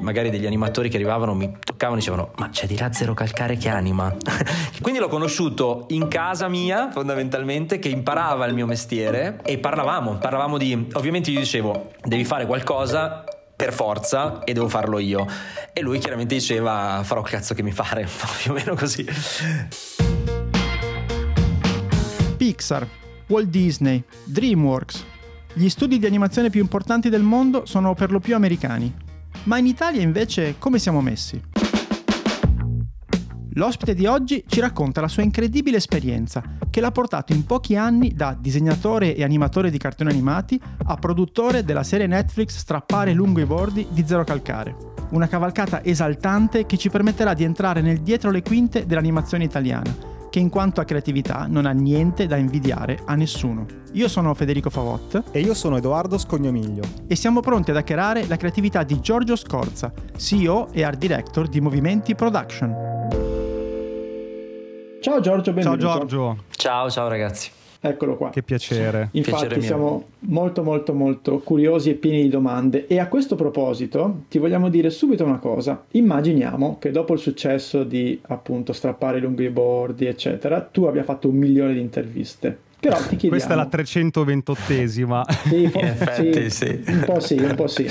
magari degli animatori che arrivavano mi toccavano e dicevano ma c'è di là Zero Calcare che anima. Quindi l'ho conosciuto in casa mia fondamentalmente che imparava il mio mestiere e parlavamo parlavamo di ovviamente io dicevo devi fare qualcosa per forza e devo farlo io. E lui chiaramente diceva farò cazzo che mi pare più o meno così. Pixar Walt Disney DreamWorks. Gli studi di animazione più importanti del mondo sono per lo più americani ma in Italia invece come siamo messi? L'ospite di oggi ci racconta la sua incredibile esperienza, che l'ha portato in pochi anni da disegnatore e animatore di cartoni animati a produttore della serie Netflix Strappare lungo i bordi di Zero Calcare. Una cavalcata esaltante che ci permetterà di entrare nel dietro le quinte dell'animazione italiana che in quanto a creatività non ha niente da invidiare a nessuno. Io sono Federico Favot e io sono Edoardo Scognomiglio e siamo pronti ad hackerare la creatività di Giorgio Scorza, CEO e Art Director di Movimenti Production. Ciao Giorgio, benvenuto. Ciao Giorgio. Ciao, ciao ragazzi. Eccolo qua. Che piacere. Infatti piacere siamo molto molto molto curiosi e pieni di domande e a questo proposito ti vogliamo dire subito una cosa. Immaginiamo che dopo il successo di appunto strappare lunghi i bordi eccetera, tu abbia fatto un milione di interviste. Però ti chiediamo... Questa è la 328esima. Sì, in effetti, sì, sì. Un po' sì, un po' sì.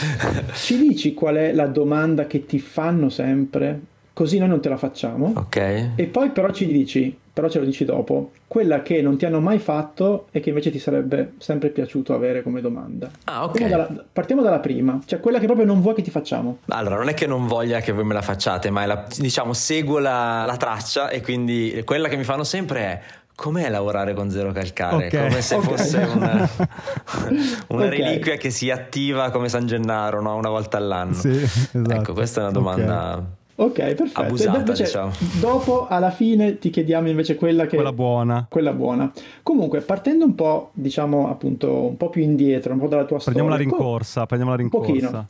Ci dici qual è la domanda che ti fanno sempre? Così noi non te la facciamo. Ok. E poi però ci dici però ce lo dici dopo, quella che non ti hanno mai fatto e che invece ti sarebbe sempre piaciuto avere come domanda. Ah, ok. Partiamo dalla, partiamo dalla prima, cioè quella che proprio non vuoi che ti facciamo. Allora, non è che non voglia che voi me la facciate, ma la, diciamo seguo la, la traccia e quindi quella che mi fanno sempre è com'è lavorare con zero calcare? Okay. Come se okay. fosse una, una okay. reliquia che si attiva come San Gennaro no? una volta all'anno. Sì, esatto. Ecco, questa è una domanda Ok, perfetto. Abusata, invece, diciamo. Dopo, alla fine, ti chiediamo invece quella che... Quella buona. Quella buona. Comunque, partendo un po', diciamo, appunto, un po' più indietro, un po' dalla tua prendiamo storia... La rincorsa, co- prendiamo la rincorsa, Un pochino.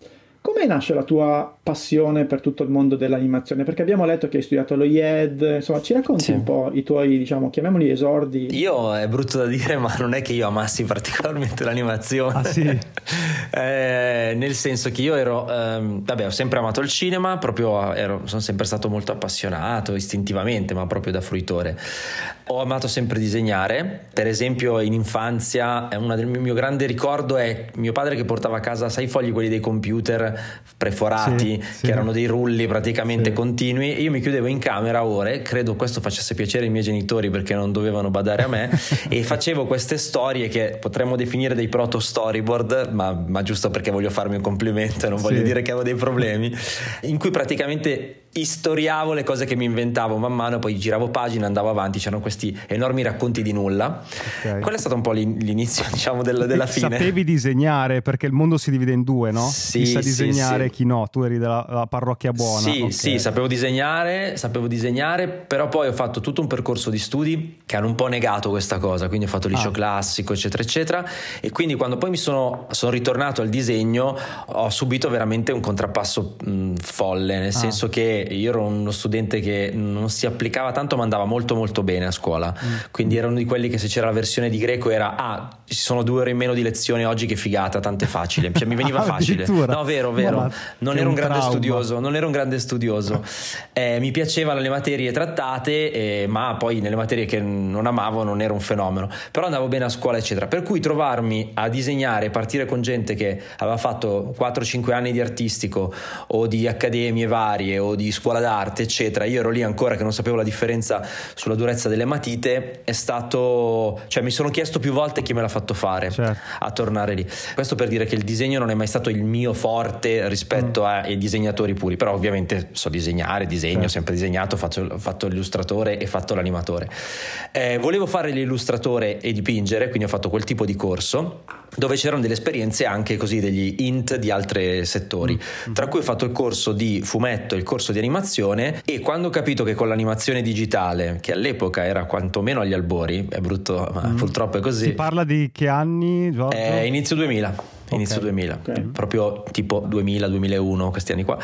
Come nasce la tua passione per tutto il mondo dell'animazione? Perché abbiamo letto che hai studiato lo IED, insomma, ci racconti sì. un po' i tuoi, diciamo, chiamiamoli esordi? Io è brutto da dire, ma non è che io amassi particolarmente l'animazione. Ah, sì? eh, nel senso che io ero, ehm, vabbè, ho sempre amato il cinema, proprio ero, sono sempre stato molto appassionato istintivamente, ma proprio da fruitore. Ho amato sempre disegnare, per esempio in infanzia, una del mio, mio grande ricordo è mio padre che portava a casa, sai, i fogli quelli dei computer preforati, sì, che erano dei rulli praticamente sì. continui, io mi chiudevo in camera ore, credo questo facesse piacere ai miei genitori perché non dovevano badare a me, e facevo queste storie che potremmo definire dei proto storyboard, ma, ma giusto perché voglio farmi un complimento e non voglio dire che avevo dei problemi, in cui praticamente istoriavo le cose che mi inventavo man mano, poi giravo pagine, andavo avanti, c'erano questi enormi racconti di nulla. Okay. Quello è stato un po' l'inizio, diciamo, del, della fine. Sapevi disegnare perché il mondo si divide in due, no? Sì, chi sa sì, disegnare e sì. chi no. Tu eri della, della parrocchia buona. Sì, okay. sì, sapevo disegnare, sapevo disegnare, però poi ho fatto tutto un percorso di studi che hanno un po' negato questa cosa, quindi ho fatto liceo ah. classico, eccetera, eccetera. E quindi quando poi mi sono, sono ritornato al disegno ho subito veramente un contrappasso mh, folle, nel ah. senso che io ero uno studente che non si applicava tanto ma andava molto molto bene a scuola. Mm. quindi era uno di quelli che se c'era la versione di greco era ah ci sono due ore in meno di lezione oggi che figata tanto è facile. Cioè mi veniva facile. No vero vero. no, non ero un, un grande studioso non ero un grande studioso. Eh, mi piacevano le materie trattate eh, ma poi nelle materie che non amavo non ero un fenomeno. Però andavo bene a scuola eccetera. Per cui trovarmi a disegnare partire con gente che aveva fatto 4-5 anni di artistico o di accademie varie o di scuola d'arte eccetera, io ero lì ancora che non sapevo la differenza sulla durezza delle matite, è stato, cioè mi sono chiesto più volte chi me l'ha fatto fare certo. a tornare lì. Questo per dire che il disegno non è mai stato il mio forte rispetto mm. ai disegnatori puri, però ovviamente so disegnare, disegno, certo. sempre disegnato, ho fatto, ho fatto l'illustratore e fatto l'animatore. Eh, volevo fare l'illustratore e dipingere, quindi ho fatto quel tipo di corso dove c'erano delle esperienze anche così degli int di altri settori, mm. tra cui ho fatto il corso di fumetto il corso di animazione e quando ho capito che con l'animazione digitale, che all'epoca era quantomeno agli albori, è brutto ma mm. purtroppo è così. Si parla di che anni? Eh, inizio 2000 inizio okay. 2000, okay. proprio tipo 2000-2001, questi anni qua.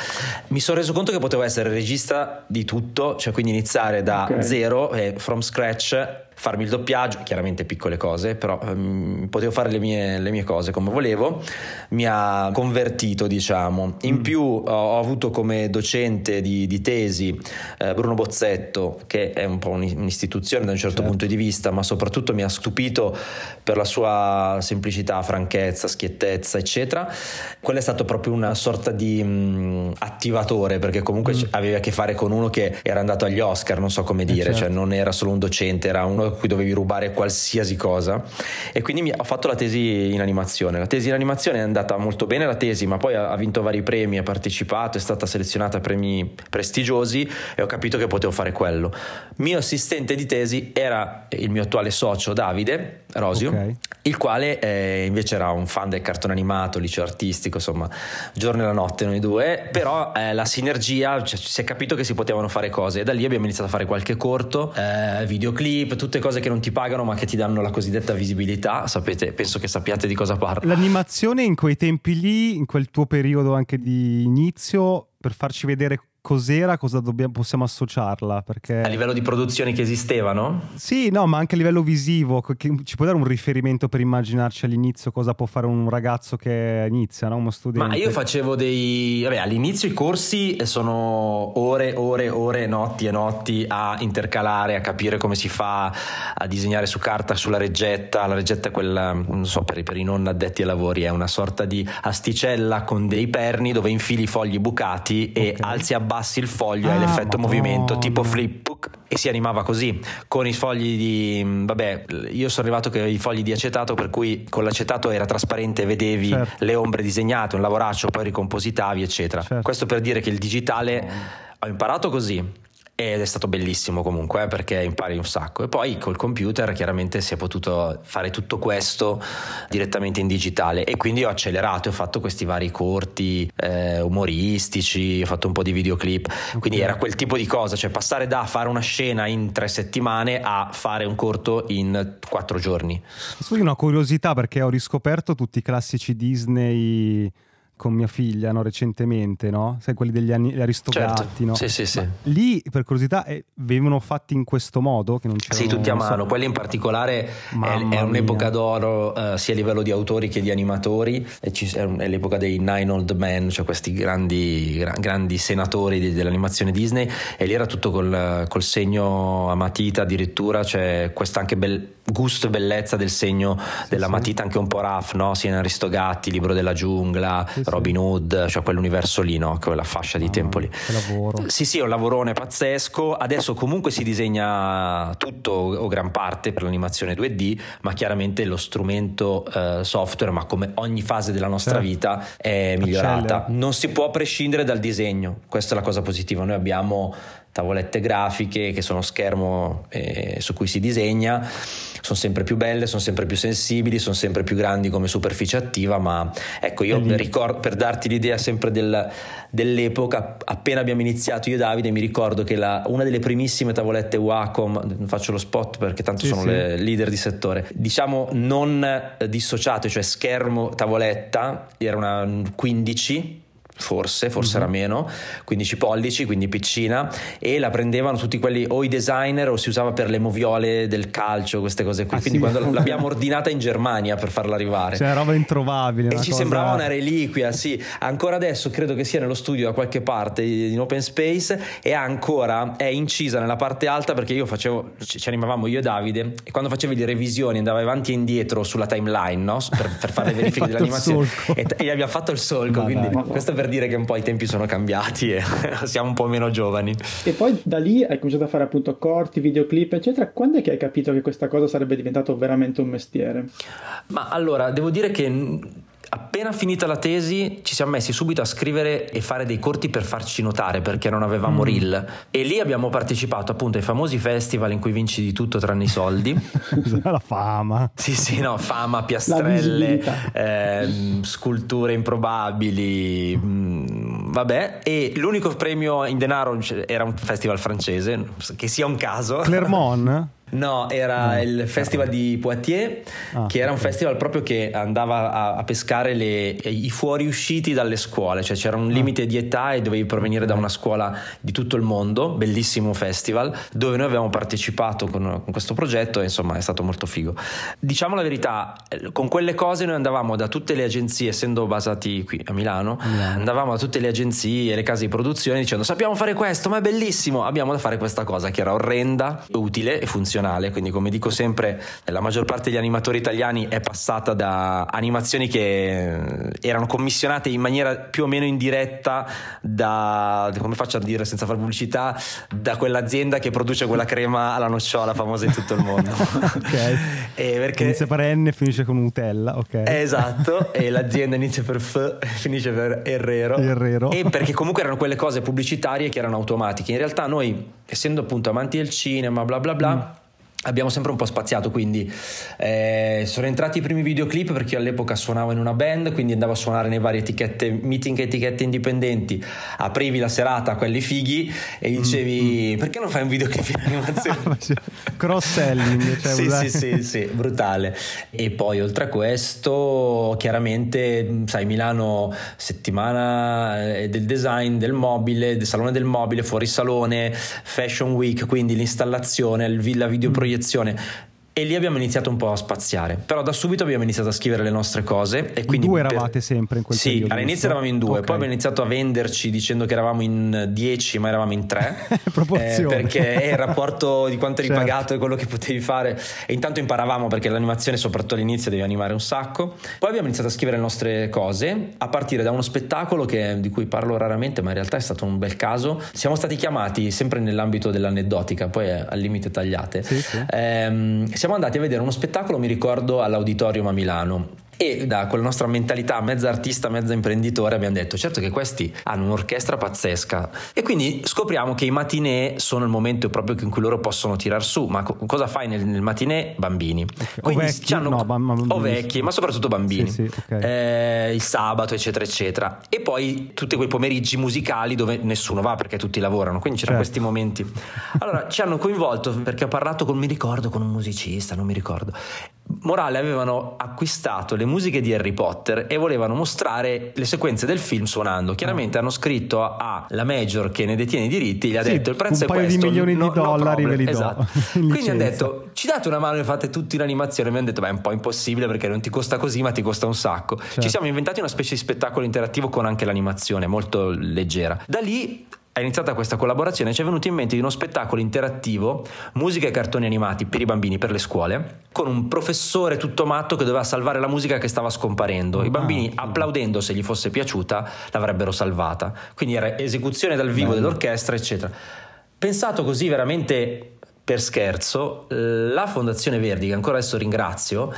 Mi sono reso conto che potevo essere regista di tutto, cioè quindi iniziare da okay. zero, eh, from scratch, farmi il doppiaggio, chiaramente piccole cose, però um, potevo fare le mie, le mie, cose come volevo, mi ha convertito diciamo. In mm. più ho, ho, avuto come docente di, di tesi eh, Bruno Bozzetto, che è un po' un'istituzione da un certo, certo punto di vista, ma soprattutto mi ha stupito per la sua semplicità, franchezza, schiettezza, eccetera. Quello è stato proprio una sorta di mh, mm, attivatore, perché comunque mm. aveva a che fare con uno che era andato agli Oscar, non so come eh, dire, cioè certo. cioè non era solo un docente, era uno cui dovevi rubare qualsiasi cosa e quindi mi, ho fatto la tesi in animazione. La tesi in animazione è andata molto bene la tesi, ma poi ha, ha vinto vari premi, ha partecipato, è stata selezionata a premi prestigiosi e ho capito che potevo fare quello. Mio assistente di tesi era il mio attuale socio Davide Rosio, okay. il quale eh, invece era un fan del cartone animato, liceo artistico, insomma, giorno e la notte noi due, però eh, la sinergia, cioè, si è capito che si potevano fare cose e da lì abbiamo iniziato a fare qualche corto, eh, videoclip, tutte cose che non ti pagano ma che ti danno la cosiddetta visibilità, sapete, penso che sappiate di cosa parlo. L'animazione in quei tempi lì, in quel tuo periodo anche di inizio, per farci vedere cos'era, cosa dobbiamo, possiamo associarla? Perché... A livello di produzioni che esistevano? Sì, no, ma anche a livello visivo, ci può dare un riferimento per immaginarci all'inizio cosa può fare un ragazzo che inizia, no? uno studente? Ma io facevo dei... Vabbè, all'inizio i corsi sono ore, ore, ore, notti e notti a intercalare, a capire come si fa a disegnare su carta, sulla reggetta. La reggetta è quella, non so, per, per i non addetti ai lavori, è una sorta di asticella con dei perni dove infili i fogli bucati okay. e alzi a abbassi il foglio ah, e l'effetto movimento tipo flip e si animava così. Con i fogli di vabbè io sono arrivato che i fogli di acetato per cui con l'acetato era trasparente vedevi certo. le ombre disegnate un lavoraccio poi ricompositavi eccetera. Certo. questo per dire che il digitale ho imparato così ed è stato bellissimo comunque eh, perché impari un sacco. E poi col computer chiaramente si è potuto fare tutto questo direttamente in digitale. E quindi ho accelerato ho fatto questi vari corti eh, umoristici ho fatto un po' di videoclip. Okay. quindi era quel tipo di cosa cioè passare da fare una scena in tre settimane a fare un corto in quattro giorni. Solo una curiosità perché ho riscoperto tutti i classici Disney con mia figlia no, recentemente, no? Sai, quelli degli anni, aristogatti, certo. no? Sì, sì, sì. lì, per curiosità, eh, venivano fatti in questo modo? Che non sì, tutti a mano. So. Quelli in particolare è, è, un'epoca d'oro uh, sia a livello di autori che di animatori. È, è, l'epoca dei Nine Old Men, cioè questi grandi, grandi senatori di, dell'animazione Disney. E lì era tutto col, col segno a matita addirittura, c'è questa anche bel, gusto e bellezza del segno sì, della sì. matita, anche un po' rough, no? Sia in Aristogatti, Libro della giungla. Sì, Robin Hood, cioè quell'universo lì, no? quella fascia di ah, tempo lì. Sì, sì, è un lavorone pazzesco. Adesso comunque si disegna tutto o gran parte per l'animazione 2D, ma chiaramente lo strumento eh, software, ma come ogni fase della nostra certo. vita, è migliorata. Accelera. Non si può prescindere dal disegno, questa è la cosa positiva. Noi abbiamo tavolette grafiche che sono schermo eh, su cui si disegna, sono sempre più belle, sono sempre più sensibili, sono sempre più grandi come superficie attiva, ma ecco io ricordo, per darti l'idea sempre del, dell'epoca, appena abbiamo iniziato io e Davide mi ricordo che la, una delle primissime tavolette Wacom, faccio lo spot perché tanto sì, sono sì. le leader di settore, diciamo non dissociate, cioè schermo tavoletta, era una 15 forse, forse mm-hmm. era meno, 15 pollici, quindi piccina, e la prendevano tutti quelli o i designer o si usava per le moviole del calcio, queste cose qui. Ah, quindi sì? quando l'abbiamo ordinata in Germania per farla arrivare. Cioè, roba introvabile. E ci cosa... sembrava una reliquia, sì. Ancora adesso credo che sia nello studio da qualche parte in open space e ancora è incisa nella parte alta perché io facevo, ci animavamo io e Davide, e quando facevi le revisioni andava avanti e indietro sulla timeline, no? Per, per fare le verifiche dell'animazione. E, e, abbiamo fatto il solco, Ma quindi dai. questo per dire che un po' i tempi sono cambiati e siamo un po' meno giovani. E poi da lì hai cominciato a fare appunto corti, videoclip, eccetera. Quando è che hai capito che questa cosa sarebbe diventato veramente un mestiere? Ma allora, devo dire che Appena finita la tesi ci siamo messi subito a scrivere e fare dei corti per farci notare perché non avevamo mm. reel e lì abbiamo partecipato appunto ai famosi festival in cui vinci di tutto tranne i soldi. la fama. Sì, sì, no, fama, piastrelle, eh, sculture improbabili, mh, mm, vabbè, e l'unico premio in denaro era un festival francese, che sia un caso. Clermont? No, era no, il festival di Poitiers, ah, che era un festival proprio che andava a, a pescare le, i fuoriusciti dalle scuole, cioè c'era un ah. limite di età e dovevi provenire da una scuola di tutto il mondo, bellissimo festival, dove noi abbiamo partecipato con, con questo progetto e insomma è stato molto figo. Diciamo la verità, con quelle cose noi andavamo da tutte le agenzie, essendo basati qui a Milano, yeah. andavamo da tutte le agenzie, le case di produzione dicendo sappiamo fare questo, ma è bellissimo, abbiamo da fare questa cosa che era orrenda, utile e funzionale, quindi come dico sempre, la maggior parte degli animatori italiani è passata da animazioni che erano commissionate in maniera più o meno indiretta da, come faccio a dire senza fare pubblicità, da quell'azienda che produce quella crema alla nocciola famosa in tutto il mondo. ok. E perché... Inizia per N e finisce con Nutella, ok. Esatto, e l'azienda inizia per F e finisce per Herrero. Herrero. E perché comunque erano quelle cose pubblicitarie che erano automatiche. In realtà noi, essendo appunto amanti del cinema, bla bla bla, mm abbiamo sempre un po' spaziato, quindi eh, sono entrati i primi videoclip perché io all'epoca suonavo in una band, quindi andavo a suonare nei vari etichette, meeting etichette indipendenti, aprivi la serata a quelli fighi e dicevi mm-hmm. perché non fai un videoclip in animazione? Cross selling, cioè sì, sì, sì, sì, brutale. E poi oltre a questo, chiaramente, sai, Milano settimana eh, del design, del mobile, del salone del mobile, fuori salone, fashion week, quindi l'installazione, la videoproiezione proiezione e lì abbiamo iniziato un po' a spaziare, però da subito abbiamo iniziato a scrivere le nostre cose. E quindi due eravate per... sempre in quel sì, periodo? Sì, all'inizio eravamo in due, okay. poi abbiamo iniziato a venderci dicendo che eravamo in dieci, ma eravamo in tre. Eh, perché è il rapporto di quanto eri certo. pagato e quello che potevi fare. E intanto imparavamo perché l'animazione, soprattutto all'inizio, devi animare un sacco. Poi abbiamo iniziato a scrivere le nostre cose, a partire da uno spettacolo che, di cui parlo raramente, ma in realtà è stato un bel caso. Siamo stati chiamati sempre nell'ambito dell'aneddotica, poi al limite tagliate. Sì, sì. Eh, siamo andati a vedere uno spettacolo mi ricordo all'auditorium a Milano e da quella nostra mentalità mezza artista, mezza imprenditore abbiamo detto certo che questi hanno un'orchestra pazzesca. E quindi scopriamo che i matinee sono il momento proprio in cui loro possono tirar su. Ma co- cosa fai nel, nel matinee? Bambini. Okay. o vecchi, no, ma, o vecchi ma soprattutto bambini. Sì, sì, okay. eh, il sabato eccetera eccetera. E poi tutti quei pomeriggi musicali dove nessuno va perché tutti lavorano. Quindi c'erano certo. questi momenti. Allora ci hanno coinvolto perché ho parlato con mi ricordo con un musicista non mi ricordo Morale avevano acquistato le musiche di Harry Potter e volevano mostrare le sequenze del film suonando. Chiaramente ah. hanno scritto a la major che ne detiene i diritti, gli ha sì, detto il prezzo è questo. Un paio di milioni no, di dollari no ve li do. Esatto. Quindi hanno detto ci date una mano e fate tutto in animazione. Mi hanno detto beh è un po' impossibile perché non ti costa così ma ti costa un sacco. Certo. Ci siamo inventati una specie di spettacolo interattivo con anche l'animazione molto leggera. Da lì è iniziata questa collaborazione ci è venuto in mente di uno spettacolo interattivo, musica e cartoni animati per i bambini, per le scuole, con un professore tutto matto che doveva salvare la musica che stava scomparendo. I bambini, ah, applaudendo se gli fosse piaciuta, l'avrebbero salvata. Quindi era esecuzione dal vivo Bello. dell'orchestra, eccetera. Pensato così veramente per scherzo, la Fondazione Verdi, che ancora adesso ringrazio,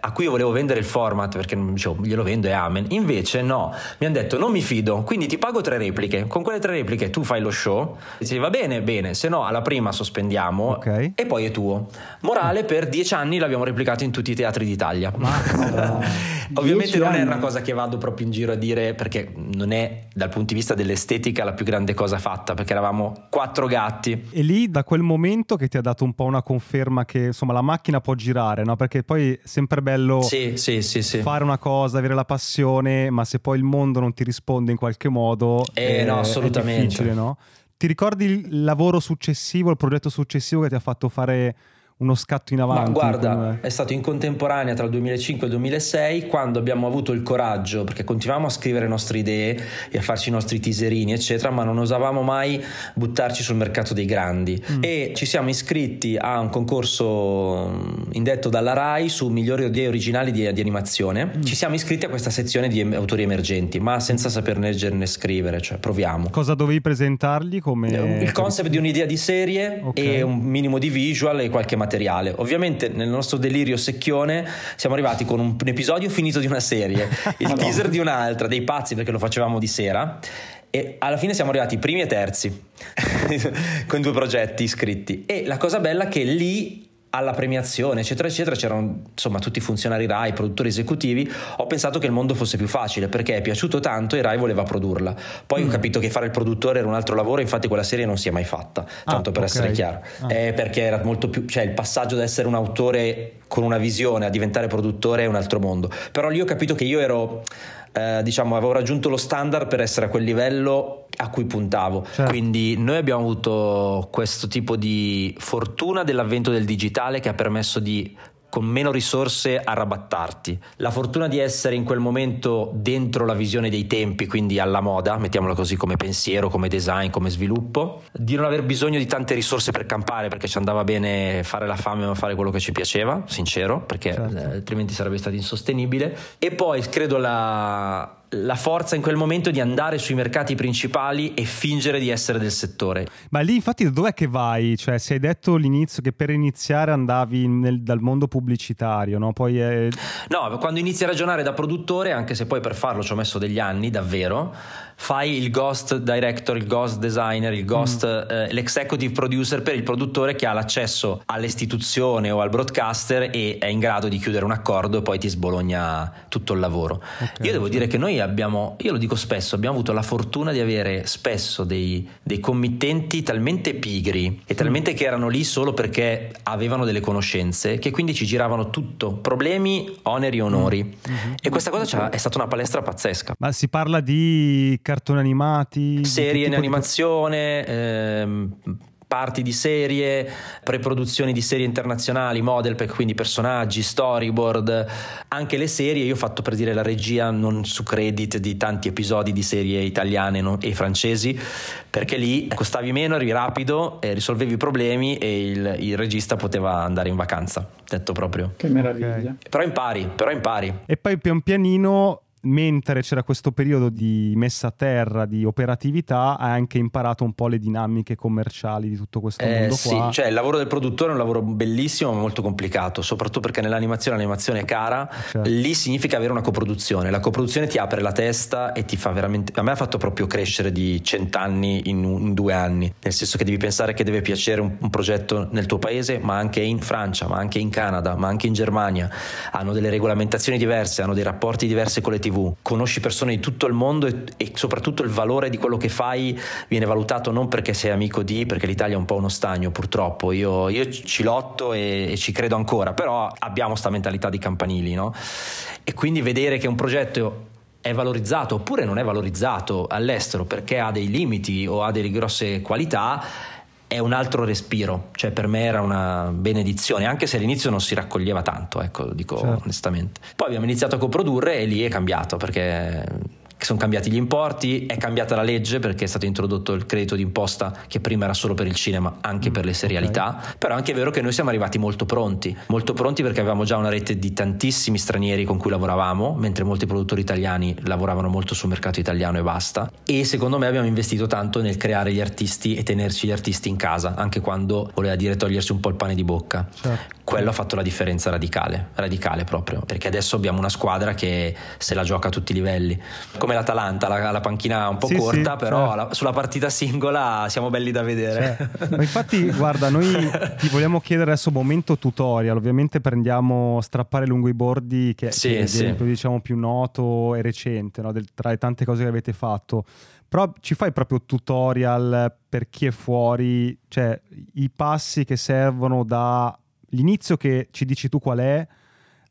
a cui io volevo vendere il format perché dicevo glielo vendo e amen. Invece no, mi hanno detto non mi fido, quindi ti pago tre repliche. Con quelle tre repliche tu fai lo show. Dicevi va bene, bene, se no alla prima sospendiamo okay. e poi è tuo. Morale, per dieci anni l'abbiamo replicato in tutti i teatri d'Italia. Ovviamente non è una cosa che vado proprio in giro a dire perché non è dal punto di vista dell'estetica la più grande cosa fatta perché eravamo quattro gatti. E lì da quel momento che ti ha dato un po' una conferma che insomma la macchina può girare, no? Perché poi è sempre bello sì, sì, sì, fare una cosa, avere la passione, ma se poi il mondo non ti risponde in qualche modo, eh, è, no, assolutamente. è difficile, no? Ti ricordi il lavoro successivo, il progetto successivo che ti ha fatto fare uno scatto in avanti. Ma guarda, è stato in contemporanea tra il 2005 e il 2006 quando abbiamo avuto il coraggio, perché continuavamo a scrivere le nostre idee e a farci i nostri teaserini, eccetera, ma non osavamo mai buttarci sul mercato dei grandi. Mm. E ci siamo iscritti a un concorso mm, indetto dalla RAI su migliori idee originali di, di animazione. Mm. Ci siamo iscritti a questa sezione di autori emergenti, ma senza saper leggere né scrivere, cioè proviamo. Cosa dovevi presentargli come... Il concept di un'idea di serie okay. e un minimo di visual e qualche materiale materiale. Ovviamente nel nostro delirio secchione siamo arrivati con un, episodio finito di una serie, il teaser di un'altra, dei pazzi perché lo facevamo di sera. E alla fine siamo arrivati primi e terzi con due progetti iscritti e la cosa bella è che lì alla premiazione, eccetera, eccetera, c'erano insomma tutti i funzionari RAI, produttori esecutivi, ho pensato che il mondo fosse più facile perché è piaciuto tanto e RAI voleva produrla. Poi mm. ho capito che fare il produttore era un altro lavoro, infatti quella serie non si è mai fatta, ah, tanto per okay. essere chiaro. Ah. Eh, perché era molto più, cioè il passaggio da essere un autore con una visione a diventare produttore è un altro mondo. Però lì ho capito che io ero eh, diciamo, avevo raggiunto lo standard per essere a quel livello a cui puntavo. Certo. Quindi noi abbiamo avuto questo tipo di fortuna dell'avvento del digitale che ha permesso di con meno risorse arrabattarti. La fortuna di essere in quel momento dentro la visione dei tempi, quindi alla moda, mettiamola così come pensiero, come design, come sviluppo, di non aver bisogno di tante risorse per campare perché ci andava bene fare la fame ma fare quello che ci piaceva, sincero, perché certo. Eh, altrimenti sarebbe stato insostenibile. E poi credo la, la forza in quel momento di andare sui mercati principali e fingere di essere del settore. Ma lì infatti dov'è che vai? Cioè, se hai detto all'inizio che per iniziare andavi nel, dal mondo pubblicitario, no? Poi è... No, quando inizi a ragionare da produttore, anche se poi per farlo ci ho messo degli anni, davvero, fai il ghost director, il ghost designer, il ghost, mm. eh, l'executive producer per il produttore che ha l'accesso all'istituzione o al broadcaster e è in grado di chiudere un accordo e poi ti sbologna tutto il lavoro. Okay, io devo dire che noi abbiamo, io lo dico spesso, abbiamo avuto la fortuna di avere spesso dei, dei committenti talmente pigri e talmente mm. che erano lì solo perché avevano delle conoscenze che quindi ci giravano tutto, problemi, oneri, onori. Mm. Mm-hmm. E questa cosa è stata una palestra pazzesca. Ma si parla di cartoni animati? Serie in animazione, di... ehm, parti di serie, preproduzioni di serie internazionali, model pack, quindi personaggi, storyboard, anche le serie, io ho fatto per dire la regia non su credit di tanti episodi di serie italiane e francesi, perché lì costavi meno, eri rapido, eh, risolvevi i problemi e il, il, regista poteva andare in vacanza, detto proprio. Che meraviglia. Okay. Però impari, però impari. E poi pian pianino mentre c'era questo periodo di messa a terra, di operatività, hai anche imparato un po' le dinamiche commerciali di tutto questo eh, mondo sì, qua. cioè il lavoro del produttore è un lavoro bellissimo ma molto complicato, soprattutto perché nell'animazione l'animazione è cara, certo. lì significa avere una coproduzione, la coproduzione ti apre la testa e ti fa veramente, a me ha fatto proprio crescere di cent'anni in, in due anni, nel senso che devi pensare che deve piacere un, un progetto nel tuo paese, ma anche in Francia, ma anche in Canada, ma anche in Germania, hanno delle regolamentazioni diverse, hanno dei rapporti diversi con le tv conosci persone di tutto il mondo e, e, soprattutto il valore di quello che fai viene valutato non perché sei amico di, perché l'Italia è un po' uno stagno purtroppo, io, io ci lotto e, e, ci credo ancora, però abbiamo questa mentalità di campanili, no? E quindi vedere che un progetto è valorizzato oppure non è valorizzato all'estero perché ha dei limiti o ha delle grosse qualità è un altro respiro, cioè per me era una benedizione, anche se all'inizio non si raccoglieva tanto, ecco, dico certo. onestamente. Poi abbiamo iniziato a coprodurre e lì è cambiato perché sono cambiati gli importi, è cambiata la legge perché è stato introdotto il credito d'imposta che prima era solo per il cinema, anche mm, per le serialità, okay. però è anche vero che noi siamo arrivati molto pronti, molto pronti perché avevamo già una rete di tantissimi stranieri con cui lavoravamo, mentre molti produttori italiani lavoravano molto sul mercato italiano e basta, e secondo me abbiamo investito tanto nel creare gli artisti e tenerci gli artisti in casa, anche quando voleva dire togliersi un po' il pane di bocca. Certo quello ha fatto la differenza radicale, radicale proprio, perché adesso abbiamo una squadra che se la gioca a tutti i livelli, come l'Atalanta, la, la panchina un po' sì, corta, sì, però certo. la, sulla partita singola siamo belli da vedere. Certo. infatti, guarda, noi ti vogliamo chiedere adesso momento tutorial, ovviamente prendiamo strappare lungo i bordi, che, sì, che è l'esempio diciamo più noto e recente, no? Del, tra le tante cose che avete fatto. Però ci fai proprio tutorial per chi è fuori, cioè i passi che servono da l'inizio che ci dici tu qual è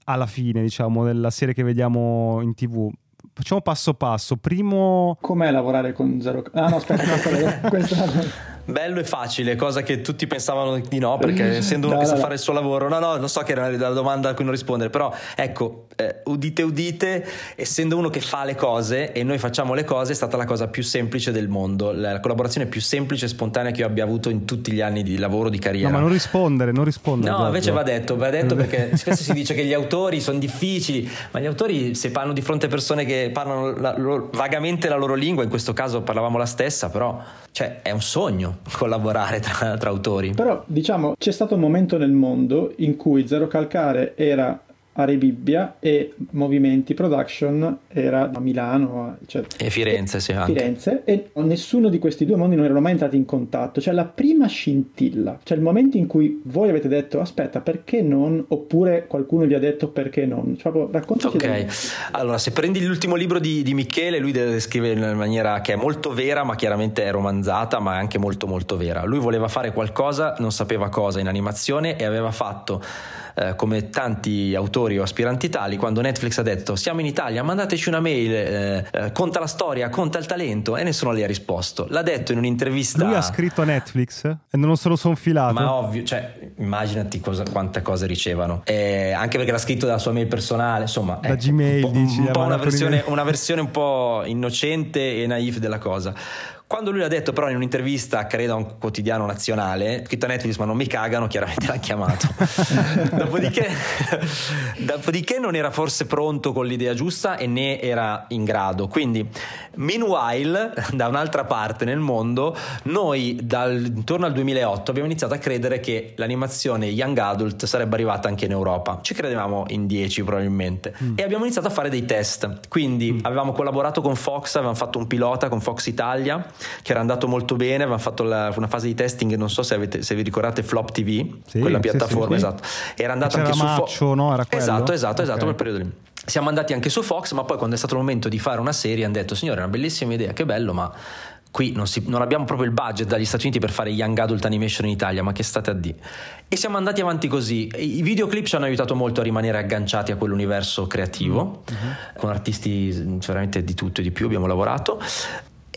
alla fine, diciamo, della serie che vediamo in tv. Facciamo passo passo. Primo... Com'è lavorare con Zero... Ah no, aspetta, aspetta questa bello e facile, cosa che tutti pensavano di no, perché essendo uno che sa fare il suo lavoro, no, no, non so che era la domanda a cui non rispondere, però ecco, eh, udite, udite, essendo uno che fa le cose e noi facciamo le cose, è stata la cosa più semplice del mondo, la collaborazione più semplice e spontanea che io abbia avuto in tutti gli anni di lavoro, di carriera. No, ma non rispondere, non rispondere. No, invece va detto, va detto perché spesso si dice che gli autori sono difficili, ma gli autori se parlano di fronte a persone che parlano la, lo, vagamente la loro lingua, in questo caso parlavamo la stessa, però cioè, è un sogno collaborare tra, tra, autori. Però diciamo c'è stato un momento nel mondo in cui Zero Calcare era a Rebibbia e Movimenti Production era a Milano cioè, e Firenze, sì, anche. Firenze e nessuno di questi due mondi non erano mai entrati in contatto. Cioè la prima scintilla cioè il momento in cui voi avete detto aspetta perché non? oppure qualcuno vi ha detto perché non? Cioè, raccontaci ok. allora se prendi l'ultimo libro di, di Michele lui deve descrivere in maniera che è molto vera ma chiaramente è romanzata ma è anche molto molto vera. Lui voleva fare qualcosa non sapeva cosa in animazione e aveva fatto eh, come tanti autori o aspiranti tali, quando Netflix ha detto siamo in Italia, mandateci una mail, eh, eh, conta la storia, conta il talento e nessuno gli ha risposto. L'ha detto in un'intervista. Lui ha scritto a Netflix e non se lo sono filato. Ma ovvio, cioè, immaginati cosa, quante cose ricevano. Eh, anche perché l'ha scritto dalla sua mail personale, insomma. Da Gmail, un po', dici. Un po una, versione, una versione un po' innocente e naif della cosa. Quando lui l'ha detto però in un'intervista, credo a un quotidiano nazionale, scritto a Netflix ma non mi cagano, chiaramente l'ha chiamato. dopodiché, dopodiché non era forse pronto con l'idea giusta e né era in grado. Quindi, meanwhile, da un'altra parte nel mondo, noi dal, intorno al 2008 abbiamo iniziato a credere che l'animazione young adult sarebbe arrivata anche in Europa. Ci credevamo in 10 probabilmente. Mm. E abbiamo iniziato a fare dei test. Quindi mm. avevamo collaborato con Fox, avevamo fatto un pilota con Fox Italia che era andato molto bene, avevamo fatto la, una fase di testing, non so se, avete, se vi ricordate Flop TV, sì, quella piattaforma, sì, sì, esatto. Era andato anche su Fox. No? Era esatto, esatto, esatto, okay. quel periodo lì. Siamo andati anche su Fox, ma poi quando è stato il momento di fare una serie hanno detto signore, è una bellissima idea, che bello, ma qui non, si, non, abbiamo proprio il budget dagli Stati Uniti per fare young adult animation in Italia, ma che state a dire? E siamo andati avanti così. I videoclip ci hanno aiutato molto a rimanere agganciati a quell'universo creativo, mm-hmm. con artisti veramente di tutto e di più abbiamo lavorato.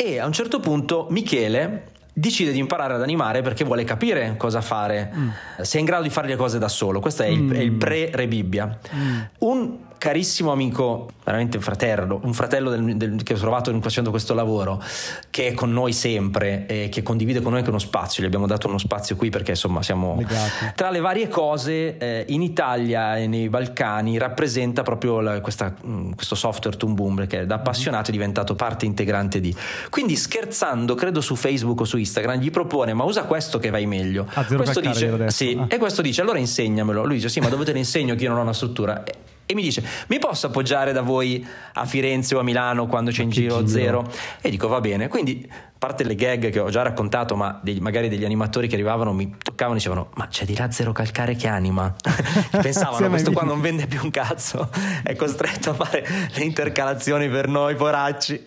E a un certo punto Michele decide di imparare ad animare perché vuole capire cosa fare, mm. se è in grado di fare le cose da solo. Questo è il, mm. il pre-Rebibbia. Mm. Un carissimo amico, veramente un fratello, un fratello del, del, che ho trovato facendo questo lavoro, che è con noi sempre e che condivide con noi anche uno spazio, gli abbiamo dato uno spazio qui perché insomma siamo... Legati. Tra le varie cose, eh, in Italia e nei Balcani rappresenta proprio la, questa, mm, questo software Toon Boom che da appassionato è diventato parte integrante di... Quindi scherzando, credo su Facebook o su Instagram, gli propone ma usa questo che vai meglio. Ah, questo dice, sì, ah. E questo dice allora insegnamelo. Lui dice sì ma dove te lo insegno che io non ho una struttura? E mi dice mi posso appoggiare da voi a Firenze o a Milano quando c'è in giro, zero? E dico va bene. Quindi a parte le gag che ho già raccontato ma degli, magari degli animatori che arrivavano mi toccavano e dicevano ma c'è di là Zero Calcare che anima? Pensavano questo qua non vende più un cazzo è costretto a fare le intercalazioni per noi poracci.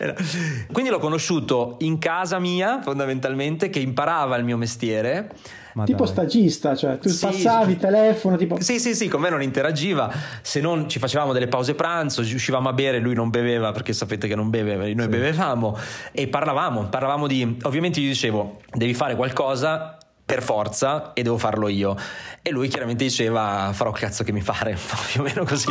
Quindi l'ho conosciuto in casa mia fondamentalmente che imparava il mio mestiere ma tipo dai. stagista, cioè tu sì, passavi telefono tipo... Sì, sì, sì, con me non interagiva, se non ci facevamo delle pause pranzo, uscivamo a bere, lui non beveva perché sapete che non beve, noi sì. bevevamo e parlavamo, parlavamo di... Ovviamente gli dicevo, devi fare qualcosa per forza e devo farlo io. E lui chiaramente diceva farò cazzo che mi pare, più o meno così.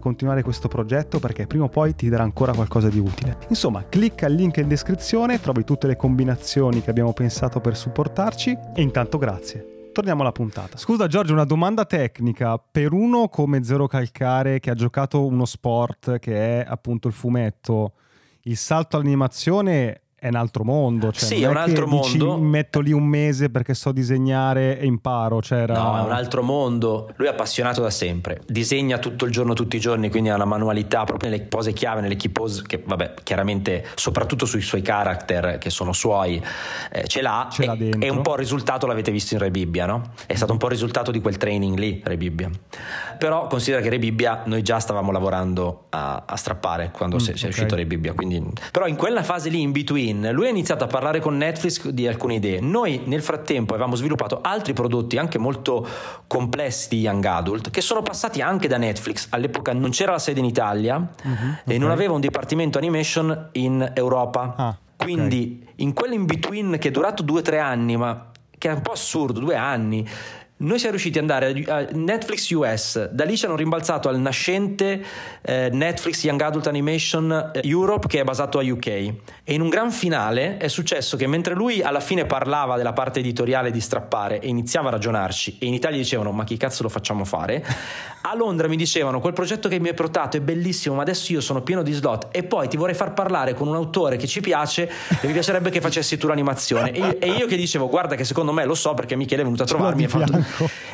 continuare questo progetto perché prima o poi ti darà ancora qualcosa di utile. Insomma, clicca il link in descrizione, trovi tutte le combinazioni che abbiamo pensato per supportarci e intanto grazie. Torniamo alla puntata. Scusa Giorgio, una domanda tecnica. Per uno come Zero Calcare che ha giocato uno sport che è appunto il fumetto, il salto all'animazione è un altro mondo. Cioè sì, è un altro mondo. Dici, metto lì un mese perché so disegnare e imparo. Cioè era... No, è un altro mondo. Lui è appassionato da sempre. Disegna tutto il giorno, tutti i giorni, quindi ha una manualità proprio nelle pose chiave, nelle key pose, che vabbè, chiaramente, soprattutto sui suoi character che sono suoi, eh, ce l'ha. Ce l'ha e, e, un po' il risultato l'avete visto in Re Bibbia, no? È stato un po' il risultato di quel training lì, Re Bibbia. Però considera che Re Bibbia noi già stavamo lavorando a, a strappare quando mm, si, okay. è uscito Re Bibbia. Quindi... Però in quella fase lì, in between, between. Lui ha iniziato a parlare con Netflix di alcune idee. Noi nel frattempo avevamo sviluppato altri prodotti anche molto complessi di Young Adult che sono passati anche da Netflix. All'epoca non c'era la sede in Italia uh-huh, e okay. non aveva un dipartimento animation in Europa. Ah, Quindi okay. in quell'in between che è durato due o tre anni, ma che è un po' assurdo, due anni noi siamo riusciti ad andare a Netflix US, da lì ci hanno rimbalzato al nascente eh, Netflix Young Adult Animation eh, Europe che è basato a UK e in un gran finale è successo che mentre lui alla fine parlava della parte editoriale di strappare e iniziava a ragionarci e in Italia dicevano ma chi cazzo lo facciamo fare, a Londra mi dicevano quel progetto che mi hai portato è bellissimo ma adesso io sono pieno di slot. E poi ti vorrei far parlare con un autore che ci piace e mi piacerebbe che facessi tu l'animazione. E io, e io che dicevo guarda che secondo me lo so perché Michele è venuto a trovarmi e ha fatto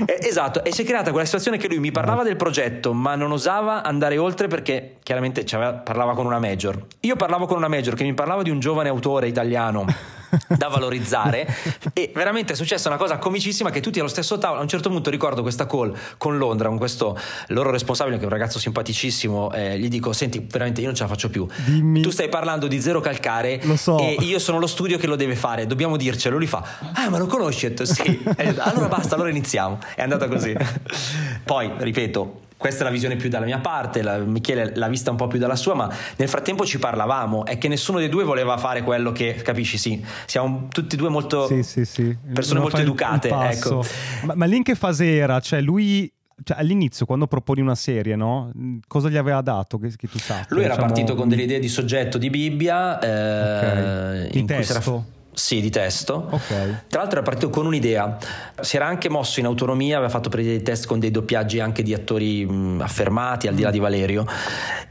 eh, esatto, e si è creata quella situazione che lui mi parlava del progetto, ma non osava andare oltre perché chiaramente parlava con una major. Io parlavo con una major che mi parlava di un giovane autore italiano da valorizzare e veramente è successa una cosa comicissima che tutti allo stesso tavolo a un certo punto ricordo questa call con Londra con questo loro responsabile che è un ragazzo simpaticissimo eh, gli dico senti veramente io non ce la faccio più Dimmi. tu stai parlando di zero calcare so. e io sono lo studio che lo deve fare dobbiamo dircelo lui fa ah ma lo conosci? sì allora basta allora iniziamo è andata così poi ripeto questa è la visione più dalla mia parte, la, Michele l'ha vista un po' più dalla sua, ma nel frattempo ci parlavamo, è che nessuno dei due voleva fare quello che, capisci, sì, siamo tutti e due molto sì, sì, sì. persone molto educate. ecco. ma, ma lì in che fase era? Cioè lui cioè, all'inizio, quando proponi una serie, no? Cosa gli aveva dato che, che tu sappia? Lui era diciamo... partito con delle idee di soggetto di Bibbia. Eh, okay. Di testo? Sì, di testo. Okay. Tra l'altro era partito con un'idea. Si era anche mosso in autonomia, aveva fatto dei test con dei doppiaggi anche di attori mh, affermati, al di là di Valerio.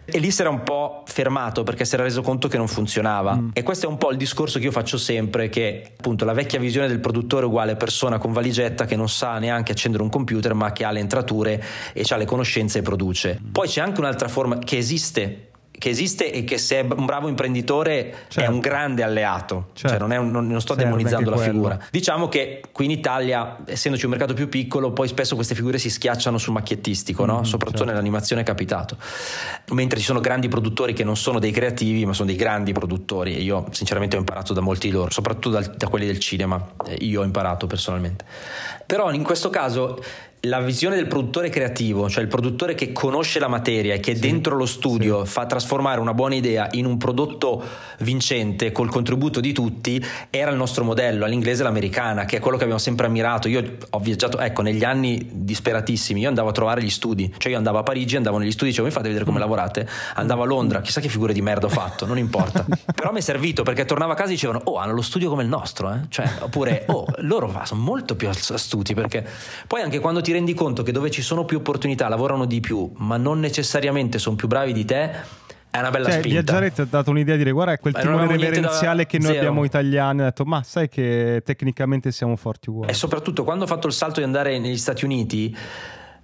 E lì si era un po' fermato perché si era reso conto che non funzionava. Mm. E questo è un po' il discorso che io faccio sempre, che appunto la vecchia visione del produttore uguale persona con valigetta che non sa neanche accendere un computer ma che ha le entrature e ha le conoscenze e produce. Mm. Poi c'è anche un'altra forma che esiste che esiste e che se è un bravo imprenditore certo. è un grande alleato, cioè, certo. cioè non, un, non, sto certo, demonizzando la figura. Diciamo che qui in Italia, essendoci un mercato più piccolo, poi spesso queste figure si schiacciano sul macchiettistico, mm, no? soprattutto certo. nell'animazione è capitato. Mentre ci sono grandi produttori che non sono dei creativi, ma sono dei grandi produttori e io sinceramente ho imparato da molti di loro, soprattutto da, da quelli del cinema, io ho imparato personalmente. Però in questo caso la visione del produttore creativo, cioè il produttore che conosce la materia e che sì, dentro lo studio sì. fa trasformare una buona idea in un prodotto vincente col contributo di tutti, era il nostro modello, all'inglese l'americana, che è quello che abbiamo sempre ammirato. Io ho viaggiato, ecco, negli anni disperatissimi, io andavo a trovare gli studi, cioè io andavo a Parigi, andavo negli studi, dicevo mi fate vedere come lavorate, andavo a Londra, chissà che figure di merda ho fatto, non importa. Però mi è servito perché tornavo a casa e dicevano "Oh, hanno lo studio come il nostro", eh? Cioè, oppure "Oh, loro sono molto più astuti perché poi anche quando ti rendi conto che dove ci sono più opportunità lavorano di più, ma non necessariamente sono più bravi di te, è una bella cioè, spinta. Viaggiare ti ha dato un'idea di dire guarda quel timone reverenziale da... che noi Zero. abbiamo italiani, ha detto ma sai che tecnicamente siamo forti uguali. E soprattutto quando ho fatto il salto di andare negli Stati Uniti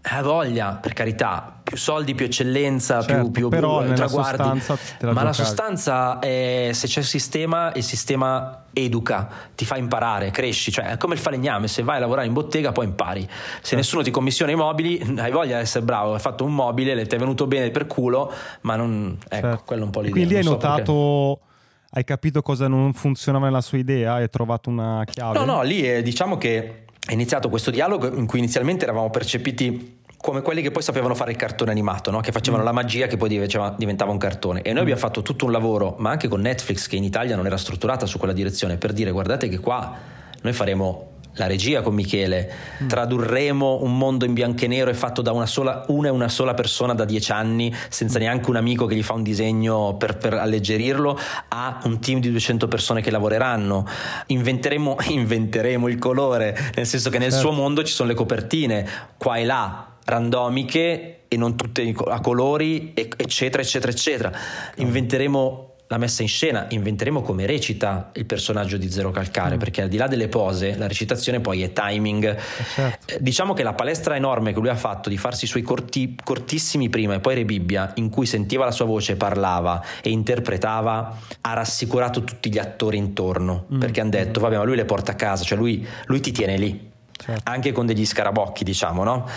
ha voglia, per carità, più soldi, più eccellenza, certo, più, più, però più traguardi. La ma la sostanza è se c'è il sistema, il sistema educa, ti fa imparare, cresci, cioè è come il falegname, se vai a lavorare in bottega poi impari. Se certo. nessuno ti commissiona i mobili, hai voglia di essere bravo, hai fatto un mobile, ti è venuto bene per culo, ma non ecco, certo. quello è un po' l'idea. Quindi hai so notato perché. hai capito cosa non funzionava nella sua idea, hai trovato una chiave? No, no, lì è, diciamo che è iniziato questo dialogo in cui inizialmente eravamo percepiti come quelli che poi sapevano fare il cartone animato, no? che facevano mm. la magia che poi diventava un cartone. E noi mm. abbiamo fatto tutto un lavoro, ma anche con Netflix, che in Italia non era strutturata su quella direzione, per dire guardate che qua noi faremo la regia con Michele, mm. tradurremo un mondo in bianco e nero e fatto da una, sola, una e una sola persona da dieci anni, senza mm. neanche un amico che gli fa un disegno per, per, alleggerirlo, a un team di 200 persone che lavoreranno. Inventeremo, inventeremo il colore, nel senso che nel certo. suo mondo ci sono le copertine, qua e là, randomiche e non tutte a colori, eccetera, eccetera, eccetera. Inventeremo la messa in scena, inventeremo come recita il personaggio di Zero Calcare, mm. perché al di là delle pose, la recitazione poi è timing. Eh, certo. Eh, diciamo che la palestra enorme che lui ha fatto di farsi i suoi corti, cortissimi prima e poi Rebibbia, in cui sentiva la sua voce, parlava e interpretava, ha rassicurato tutti gli attori intorno, mm. perché hanno detto, vabbè, ma lui le porta a casa, cioè lui, lui ti tiene lì. Certo. Anche con degli scarabocchi, diciamo, no?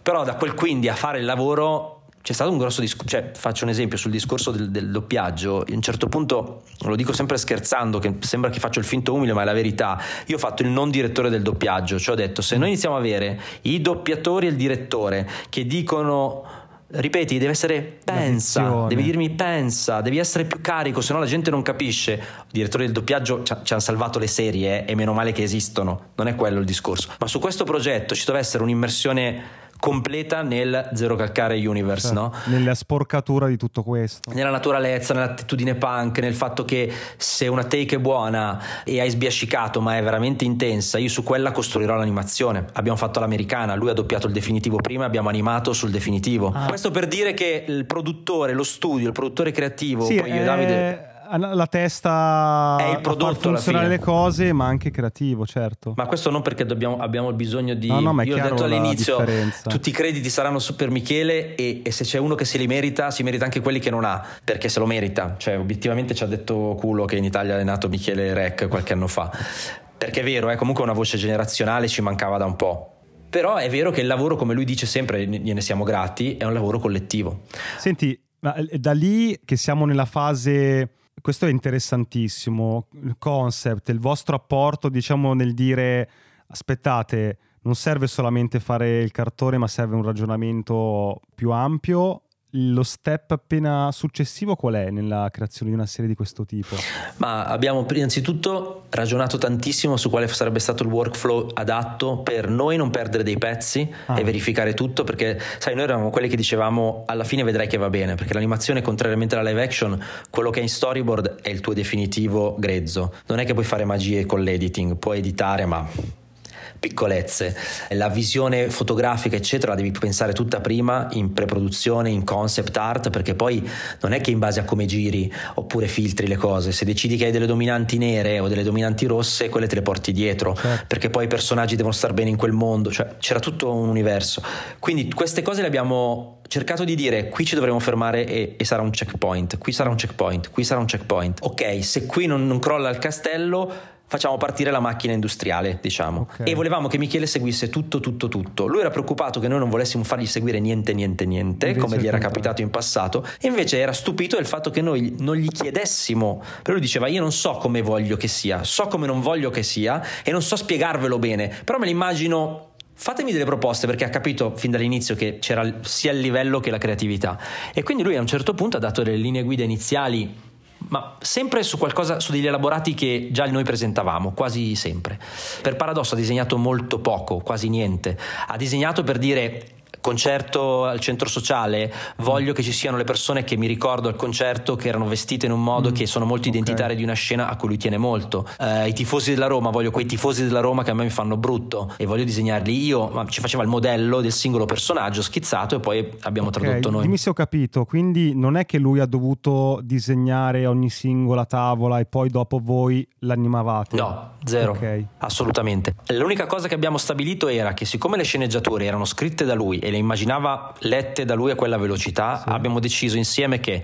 Però da quel quindi a fare il lavoro c'è stato un grosso discorso, cioè faccio un esempio sul discorso del, del, doppiaggio, a un certo punto, lo dico sempre scherzando, che sembra che faccio il finto umile, ma è la verità, io ho fatto il non direttore del doppiaggio, cioè ho detto se noi iniziamo a avere i doppiatori e il direttore che dicono ripeti, deve essere pensa, devi dirmi pensa, devi essere più carico, se no la gente non capisce. I direttori del doppiaggio ci, hanno salvato le serie eh, e meno male che esistono, non è quello il discorso. Ma su questo progetto ci deve essere un'immersione completa nel Zero Calcare Universe, certo, no? Nella sporcatura di tutto questo. Nella naturalezza, nell'attitudine punk, nel fatto che se una take è buona e hai sbiascicato ma è veramente intensa, io su quella costruirò l'animazione. Abbiamo fatto l'americana, lui ha doppiato il definitivo prima, abbiamo animato sul definitivo. Ah. Questo per dire che il produttore, lo studio, il produttore creativo, sì, poi io e Davide la testa è il prodotto a funzionare le cose, ma anche creativo, certo. Ma questo non perché dobbiamo, abbiamo bisogno di. No, no, ma Io ho detto all'inizio: tutti i crediti saranno su per Michele, e, e, se c'è uno che se li merita, si merita anche quelli che non ha, perché se lo merita. Cioè, obiettivamente ci ha detto culo che in Italia è nato Michele Rec qualche anno fa. Perché è vero, è comunque una voce generazionale, ci mancava da un po'. Però è vero che il lavoro, come lui dice sempre, gliene siamo grati, è un lavoro collettivo. Senti, da lì che siamo nella fase questo è interessantissimo, il concept, il vostro apporto diciamo nel dire aspettate, non serve solamente fare il cartone ma serve un ragionamento più ampio lo step appena successivo qual è nella creazione di una serie di questo tipo? Ma abbiamo innanzitutto ragionato tantissimo su quale sarebbe stato il workflow adatto per noi non perdere dei pezzi ah. e verificare tutto perché sai noi eravamo quelli che dicevamo alla fine vedrai che va bene perché l'animazione contrariamente alla live action quello che è in storyboard è il tuo definitivo grezzo non è che puoi fare magie con l'editing puoi editare ma piccolezze. La visione fotografica, eccetera, la devi pensare tutta prima in pre-produzione, in concept art, perché poi non è che in base a come giri oppure filtri le cose, se decidi che hai delle dominanti nere o delle dominanti rosse, quelle te le porti dietro, certo. perché poi i personaggi devono star bene in quel mondo, cioè c'era tutto un universo. Quindi queste cose le abbiamo cercato di dire qui ci dovremo fermare e, e, sarà un checkpoint, qui sarà un checkpoint, qui sarà un checkpoint. Ok, se qui non, non crolla il castello facciamo partire la macchina industriale, diciamo. Okay. E volevamo che Michele seguisse tutto, tutto, tutto. Lui era preoccupato che noi non volessimo fargli seguire niente, niente, niente, invece come gli era capitato in passato, e invece era stupito del fatto che noi non gli chiedessimo. Però lui diceva: Io non so come voglio che sia, so come non voglio che sia, e non so spiegarvelo bene, però me l'immagino fatemi delle proposte perché ha capito fin dall'inizio che c'era sia il livello che la creatività e quindi lui a un certo punto ha dato delle linee guida iniziali ma sempre su qualcosa, su degli elaborati che già noi presentavamo, quasi sempre. Per paradosso ha disegnato molto poco, quasi niente. Ha disegnato per dire concerto al centro sociale, voglio che ci siano le persone che mi ricordo al concerto che erano vestite in un modo mm, che sono molto okay. identitarie di una scena a cui lui tiene molto. Uh, I tifosi della Roma, voglio quei tifosi della Roma che a me mi fanno brutto e voglio disegnarli io, ma ci faceva il modello del singolo personaggio schizzato e poi abbiamo okay. tradotto noi. Dimmi se ho capito, quindi non è che lui ha dovuto disegnare ogni singola tavola e poi dopo voi l'animavate? No, zero, okay. assolutamente. L'unica cosa che abbiamo stabilito era che siccome le sceneggiature erano scritte da lui e le immaginava lette da lui a quella velocità, sì. abbiamo deciso insieme che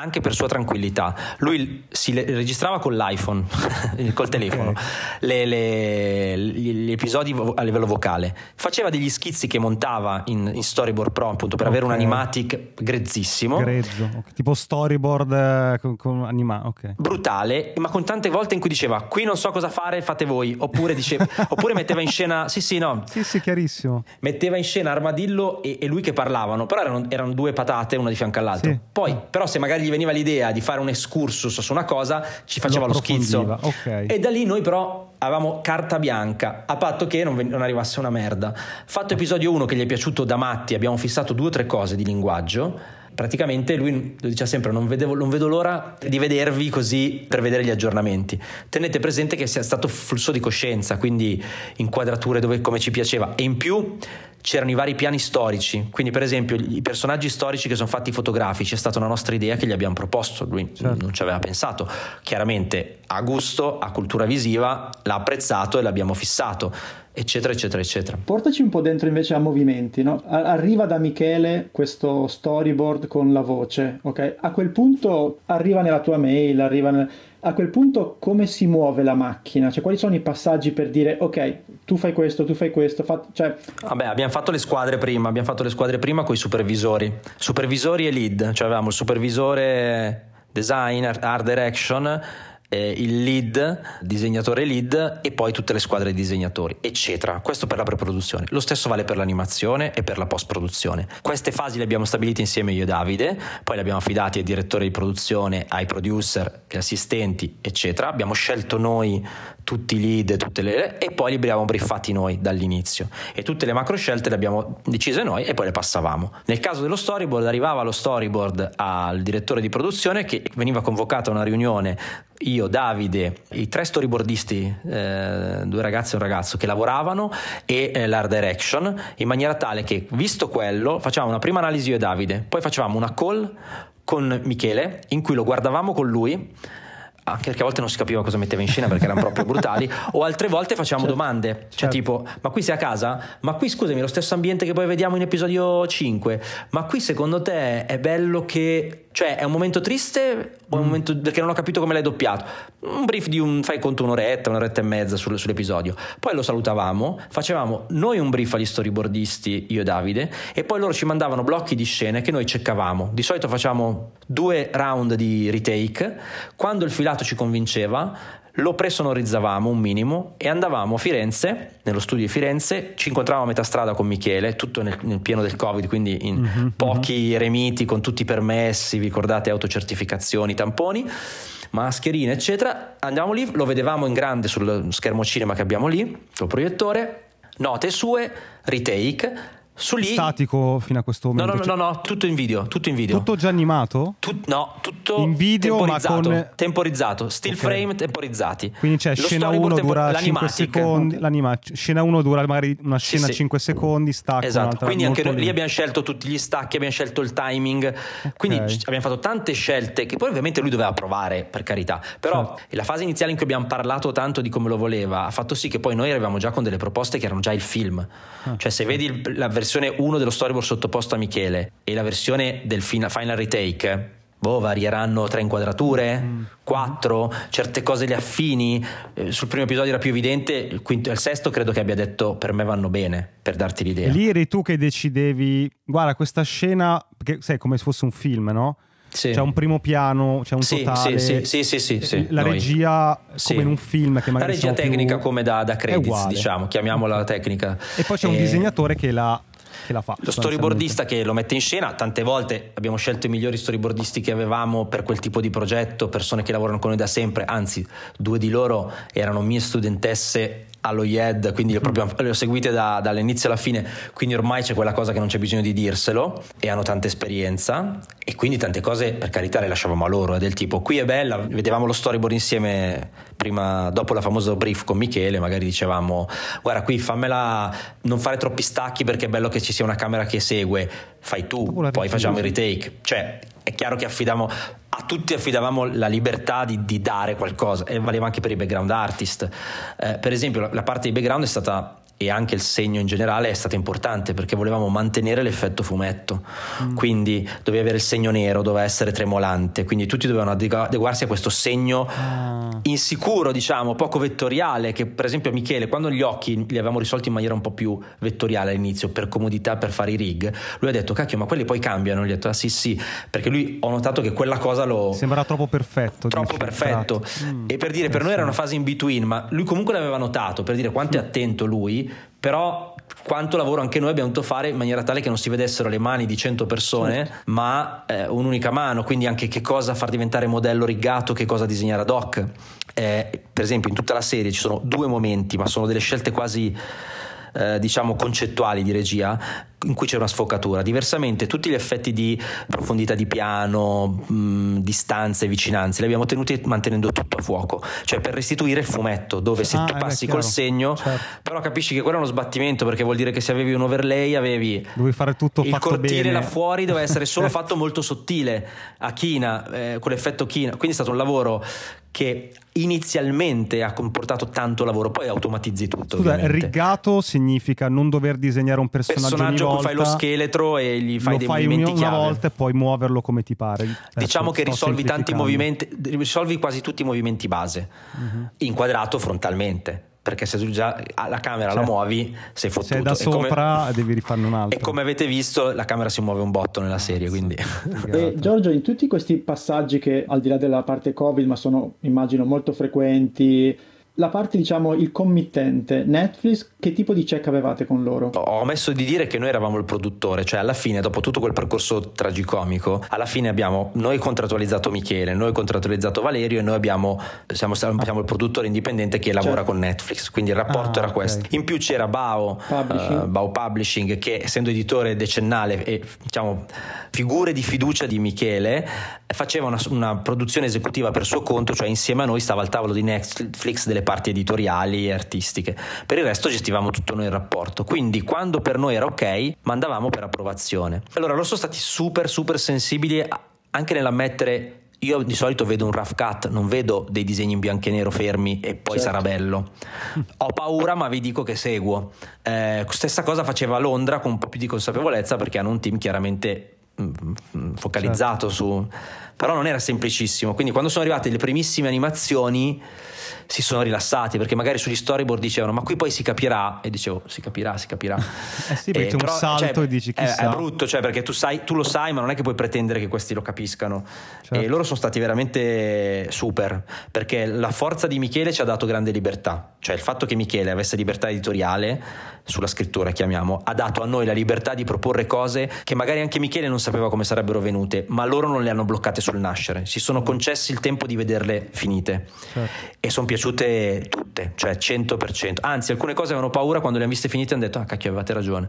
anche per sua tranquillità, lui si registrava con l'iPhone, col telefono, okay. le, le, gli, episodi a livello vocale, faceva degli schizzi che montava in, in Storyboard Pro appunto per okay. avere un animatic grezzissimo. Grezzo, okay. tipo storyboard eh, con, con anima, ok. Brutale, ma con tante volte in cui diceva qui non so cosa fare, fate voi, oppure, diceva, oppure metteva in scena, sì sì no. Sì sì, chiarissimo. Metteva in scena Armadillo e, e, lui che parlavano, però erano, erano, due patate una di fianco all'altra. Sì. Poi, però, se magari gli veniva l'idea di fare un excursus su una cosa, ci faceva lo, lo schizzo. Okay. E da lì noi, però, avevamo carta bianca, a patto che non, non arrivasse una merda. Fatto episodio 1 che gli è piaciuto da matti, abbiamo fissato due o tre cose di linguaggio praticamente lui lo diceva sempre non, vedevo, non, vedo l'ora di vedervi così per vedere gli aggiornamenti tenete presente che sia stato flusso di coscienza quindi inquadrature dove come ci piaceva. E in più c'erano i vari piani storici, quindi per esempio i personaggi storici che sono fatti fotografici è stata una nostra idea che gli abbiamo proposto, lui certo. non ci aveva pensato, chiaramente a gusto, a cultura visiva, l'ha apprezzato e l'abbiamo fissato eccetera, eccetera, eccetera. Portaci un po' dentro invece a movimenti, no? Arriva da Michele questo storyboard con la voce, ok? A quel punto arriva nella tua mail, arriva nel... A quel punto come si muove la macchina? Cioè quali sono i passaggi per dire ok, tu fai questo, tu fai questo, fa... cioè... Vabbè, abbiamo fatto le squadre prima, abbiamo fatto le squadre prima con i supervisori, supervisori e lead, cioè avevamo il supervisore designer, art direction eh, il lead, disegnatore lead e poi tutte le squadre di disegnatori, eccetera. Questo per la preproduzione. Lo stesso vale per l'animazione e per la post-produzione. Queste fasi le abbiamo stabilite insieme io e Davide, poi le abbiamo affidate ai direttori di produzione, ai producer, agli assistenti, eccetera. Abbiamo scelto noi tutti i lead tutte le, e poi li abbiamo briefati noi dall'inizio e tutte le macro scelte le abbiamo decise noi e poi le passavamo. Nel caso dello storyboard arrivava lo storyboard al direttore di produzione che veniva convocato a una riunione io, Davide, i tre storyboardisti, eh, due ragazzi e un ragazzo che lavoravano e eh, l'art direction in maniera tale che visto quello facevamo una prima analisi io e Davide, poi facevamo una call con Michele in cui lo guardavamo con lui anche perché a volte non si capiva cosa metteva in scena perché erano proprio brutali, o altre volte facevamo certo, domande, cioè certo. tipo, ma qui sei a casa? Ma qui scusami, lo stesso ambiente che poi vediamo in episodio 5, ma qui secondo te è bello che cioè, è un momento triste o è un mm. momento perché non ho capito come l'hai doppiato? Un brief di un fai conto un'oretta, un'oretta e mezza sul, sull'episodio. Poi lo salutavamo, facevamo noi un brief agli storyboardisti, io e Davide, e poi loro ci mandavano blocchi di scene che noi ceccavamo. Di solito facciamo due round di retake. Quando il filato ci convinceva, lo presonorizzavamo un minimo e andavamo a Firenze, nello studio di Firenze, ci incontravamo a metà strada con Michele, tutto nel, nel pieno del Covid, quindi in mm-hmm, pochi remiti con tutti i permessi, vi ricordate autocertificazioni, tamponi, mascherine, eccetera. Andavamo lì, lo vedevamo in grande sul schermo cinema che abbiamo lì, sul proiettore, note sue, retake su lì, statico fino a questo momento? No, no, no, no, tutto in video, tutto in video. Tutto già animato? Tut, no, tutto in video temporizzato, ma con... temporizzato, still okay. frame temporizzati. Quindi c'è Lo scena 1 dura 5 secondi, l'anima, scena 1 dura magari una scena sì, 5 sì. secondi, stacco. Esatto, quindi anche lì abbiamo scelto tutti gli stacchi, abbiamo scelto il timing, okay. quindi abbiamo fatto tante scelte che poi ovviamente lui doveva provare, per carità, però certo. la fase iniziale in cui abbiamo parlato tanto di come lo voleva ha fatto sì che poi noi arrivavamo già con delle proposte che erano già il film. Ah, cioè se vedi la versione 1 dello storyboard sottoposto a Michele e la versione del final, retake boh, varieranno tre inquadrature, mm. quattro, certe cose le affini. Eh, sul primo episodio era più evidente, il quinto e il sesto credo che abbia detto per me vanno bene, per darti l'idea. E lì eri tu che decidevi, guarda questa scena, perché sai come se fosse un film, no? Sì. C'è un primo piano, c'è un sì, totale. Sì, sì, sì, sì, sì La Noi. regia come in un film che magari La regia tecnica più... come da, da credits, diciamo, chiamiamola la tecnica. E poi c'è un disegnatore che la che la fa. Lo storyboardista che lo mette in scena, tante volte abbiamo scelto i migliori storyboardisti che avevamo per quel tipo di progetto, persone che lavorano con noi da sempre, anzi due di loro erano mie studentesse allo YED, quindi le, proprio, le ho seguite da, dall'inizio alla fine, quindi ormai c'è quella cosa che non c'è bisogno di dirselo e hanno tanta esperienza e quindi tante cose per carità le lasciavamo a loro, è del tipo qui è bella, vedevamo lo storyboard insieme prima, dopo la famosa brief con Michele, magari dicevamo guarda qui fammela non fare troppi stacchi perché è bello che ci sia una camera che segue, fai tu, poi facciamo il retake, cioè è chiaro che affidamo a tutti affidavamo la libertà di, di, dare qualcosa e valeva anche per i background artist. Eh, per esempio, la, la parte di background è stata e anche il segno in generale è stato importante perché volevamo mantenere l'effetto fumetto. Mm. Quindi doveva avere il segno nero, doveva essere tremolante, quindi tutti dovevano adeguarsi a questo segno ah. insicuro, diciamo, poco vettoriale, che per esempio Michele, quando gli occhi li avevamo risolti in maniera un po' più vettoriale all'inizio, per comodità, per fare i rig, lui ha detto, cacchio, ma quelli poi cambiano. Gli ho detto, ah sì sì, perché lui ho notato che quella cosa lo... Sembra troppo perfetto. Troppo perfetto. Mm. E per dire, per noi era una fase in between, ma lui comunque l'aveva notato, per dire quanto è mm. attento lui però quanto lavoro anche noi abbiamo dovuto fare in maniera tale che non si vedessero le mani di 100 persone, certo. ma eh, un'unica mano, quindi anche che cosa far diventare modello riggato, che cosa disegnare ad hoc. Eh, per esempio in tutta la serie ci sono due momenti, ma sono delle scelte quasi eh, diciamo concettuali di regia in cui c'è una sfocatura. Diversamente, tutti gli effetti di profondità di piano, mh, distanze, vicinanze, li abbiamo tenuti mantenendo tutto a fuoco. Cioè, per restituire il fumetto, dove se ah, tu passi col segno, certo. però capisci che quello è uno sbattimento perché vuol dire che se avevi un overlay avevi. Dovevi fare tutto il cortile bene. là fuori, doveva essere solo fatto molto sottile a china, eh, con l'effetto china. Quindi è stato un lavoro che inizialmente ha comportato tanto lavoro, poi automatizzi tutto. Scusa, ovviamente. riggato significa non dover disegnare un personaggio, personaggio volta, fai lo scheletro e gli fai dei fai movimenti una chiave. volta e poi muoverlo come ti pare. Diciamo che risolvi tanti movimenti, risolvi quasi tutti i movimenti base, uh-huh. inquadrato frontalmente perché se tu già la camera certo. la muovi sei fottuto. Se da sopra come, devi rifarne un altro. E come avete visto la camera si muove un botto nella serie, quindi... E Giorgio, in tutti questi passaggi che al di là della parte Covid, ma sono immagino molto frequenti, la parte, diciamo, il committente Netflix, che tipo di check avevate con loro? Ho omesso di dire che noi eravamo il produttore, cioè alla fine, dopo tutto quel percorso tragicomico, alla fine abbiamo noi contrattualizzato Michele, noi contrattualizzato Valerio e noi abbiamo, siamo, siamo il produttore indipendente che lavora certo. con Netflix, quindi il rapporto ah, era okay. questo. In più c'era Bao Publishing. Uh, Bao Publishing, che essendo editore decennale e diciamo figure di fiducia di Michele, faceva una, una produzione esecutiva per suo conto, cioè insieme a noi stava al tavolo di Netflix delle parti editoriali e artistiche. Per il resto gestivamo tutto noi il rapporto. Quindi quando per noi era ok, mandavamo per approvazione. Allora loro sono stati super super sensibili anche nell'ammettere io di solito vedo un rough cut, non vedo dei disegni in bianco e nero fermi e poi certo. sarà bello. Ho paura, ma vi dico che seguo. Eh, stessa cosa faceva Londra con un po' più di consapevolezza perché hanno un team chiaramente mm, mm, focalizzato certo. su però non era semplicissimo quindi quando sono arrivate le primissime animazioni si sono rilassati perché magari sugli storyboard dicevano ma qui poi si capirà. E dicevo si capirà si capirà. Eh sì perché eh, un salto cioè, e dici chissà è, è brutto cioè perché tu, sai, tu lo sai ma non è che puoi pretendere che questi lo capiscano. Certo. e loro sono stati veramente super perché la forza di Michele ci ha dato grande libertà. Cioè il fatto che Michele avesse libertà editoriale sulla scrittura chiamiamo ha dato a noi la libertà di proporre cose che magari anche Michele non sapeva come sarebbero venute ma loro non le hanno bloccate sul nascere. Si sono concessi il tempo di vederle finite. Certo. e sono piaciute tutte, cioè 100%. Anzi, alcune cose avevano paura quando le hanno viste finite e hanno detto, ah cacchio, avevate ragione.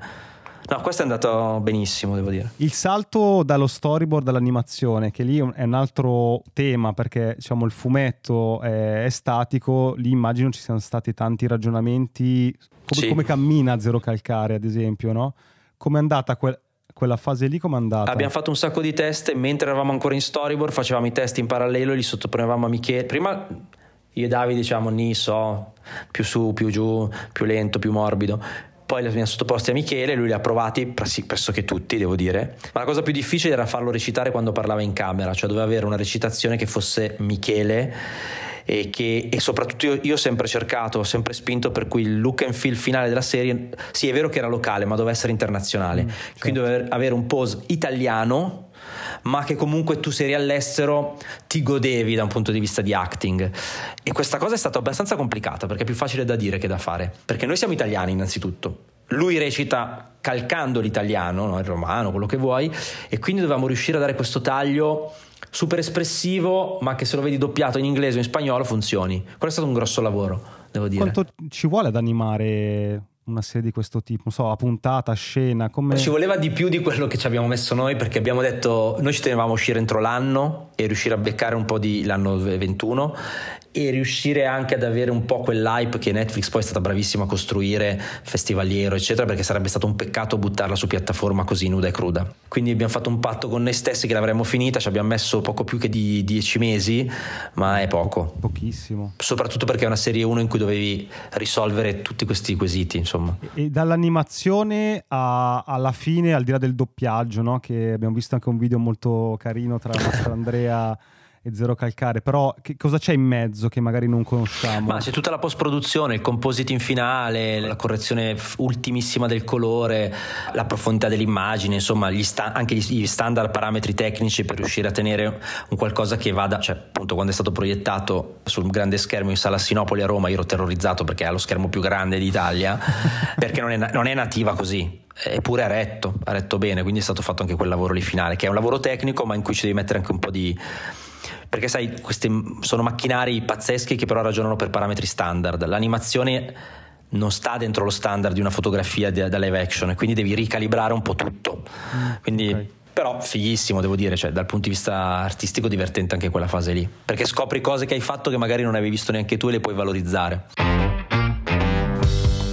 No, questo è andato benissimo, devo dire. Il salto dallo storyboard all'animazione, che lì è un altro tema perché diciamo il fumetto è, statico, lì immagino ci siano stati tanti ragionamenti come, sì. come cammina Zero Calcare, ad esempio, no? Come è andata quel, quella fase lì come è andata? Abbiamo fatto un sacco di test mentre eravamo ancora in storyboard, facevamo i test in parallelo, li sottoponevamo a Michele. Prima io e Davide diciamo ni so, più su, più giù, più lento, più morbido. Poi li abbiamo sottoposti a Michele, lui li ha provati pressoché tutti, devo dire. Ma la cosa più difficile era farlo recitare quando parlava in camera, cioè doveva avere una recitazione che fosse Michele e, che, e soprattutto io, io, ho sempre cercato, ho sempre spinto per cui il look and feel finale della serie, sì è vero che era locale, ma doveva essere internazionale, mm, certo. quindi doveva avere un pose italiano ma che comunque tu se eri all'estero ti godevi da un punto di vista di acting. E questa cosa è stata abbastanza complicata perché è più facile da dire che da fare. Perché noi siamo italiani innanzitutto. Lui recita calcando l'italiano, no? il romano, quello che vuoi, e quindi dovevamo riuscire a dare questo taglio super espressivo, ma che se lo vedi doppiato in inglese o in spagnolo funzioni. Quello è stato un grosso lavoro, devo dire. Quanto ci vuole ad animare una serie di questo tipo, non so, a puntata, a scena, come... Ci voleva di più di quello che ci abbiamo messo noi perché abbiamo detto, noi ci tenevamo a uscire entro l'anno e riuscire a beccare un po' di l'anno 21 e riuscire anche ad avere un po' quell'hype che Netflix poi è stata bravissima a costruire, festivaliero, eccetera, perché sarebbe stato un peccato buttarla su piattaforma così nuda e cruda. Quindi abbiamo fatto un patto con noi stessi che l'avremmo finita, ci abbiamo messo poco più che di dieci mesi, ma è poco. Pochissimo. Soprattutto perché è una serie 1 in cui dovevi risolvere tutti questi quesiti, insomma. E, dall'animazione a, alla fine, al di là del doppiaggio, no? che abbiamo visto anche un video molto carino tra la nostra Andrea e zero calcare, però che cosa c'è in mezzo che magari non conosciamo? Ma c'è tutta la post produzione, il compositing finale, la correzione ultimissima del colore, la profondità dell'immagine, insomma gli sta- anche gli standard parametri tecnici per riuscire a tenere un qualcosa che vada, cioè appunto quando è stato proiettato sul grande schermo in sala Sinopoli a Roma io ero terrorizzato perché è lo schermo più grande d'Italia, perché non è, non è nativa così, eppure ha retto, ha retto bene, quindi è stato fatto anche quel lavoro lì finale, che è un lavoro tecnico ma in cui ci devi mettere anche un po' di perché sai, questi sono macchinari pazzeschi che però ragionano per parametri standard. L'animazione non sta dentro lo standard di una fotografia da live action quindi devi ricalibrare un po' tutto. Mm, quindi okay. Però fighissimo, devo dire, cioè, dal punto di vista artistico divertente anche quella fase lì, perché scopri cose che hai fatto che magari non avevi visto neanche tu e le puoi valorizzare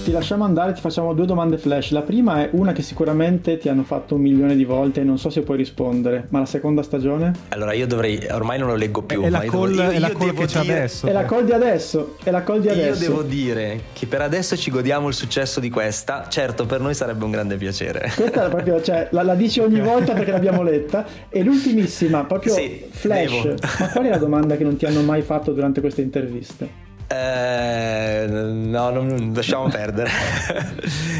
ti lasciamo andare, ti facciamo due domande flash. La prima è una che sicuramente ti hanno fatto un milione di volte e non so se puoi rispondere, ma la seconda stagione? Allora io dovrei, ormai non lo leggo più. È la call, devo, io, è la call che c'è adesso. È la call di adesso, è la call di adesso. Io devo dire che per adesso ci godiamo il successo di questa, certo per noi sarebbe un grande piacere. Questa è proprio, cioè, la, la dici ogni volta perché l'abbiamo letta. E l'ultimissima, proprio sì, flash. Devo. Ma qual è la domanda che non ti hanno mai fatto durante queste interviste? Eh, no, non, lasciamo perdere.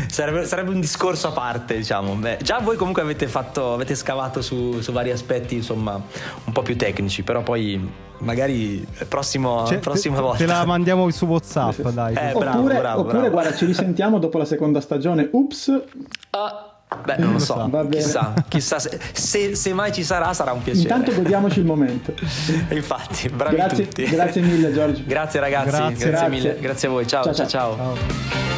sarebbe, sarebbe, un discorso a parte, diciamo. Beh, già voi comunque avete, fatto, avete scavato su, su, vari aspetti, insomma, un po' più tecnici, però poi magari prossimo, cioè, prossima te, volta. Te la mandiamo su WhatsApp, dai. Eh, bravo, oppure, bravo, oppure bravo. guarda, ci risentiamo dopo la seconda stagione. Ups. Uh. Beh, non lo so, chissà, chissà se, se, se, mai ci sarà sarà un piacere. Intanto godiamoci il momento. Infatti, bravi grazie, tutti. Grazie mille Giorgio. Grazie ragazzi, grazie, grazie, grazie. mille, grazie a voi, ciao ciao. ciao. ciao. ciao.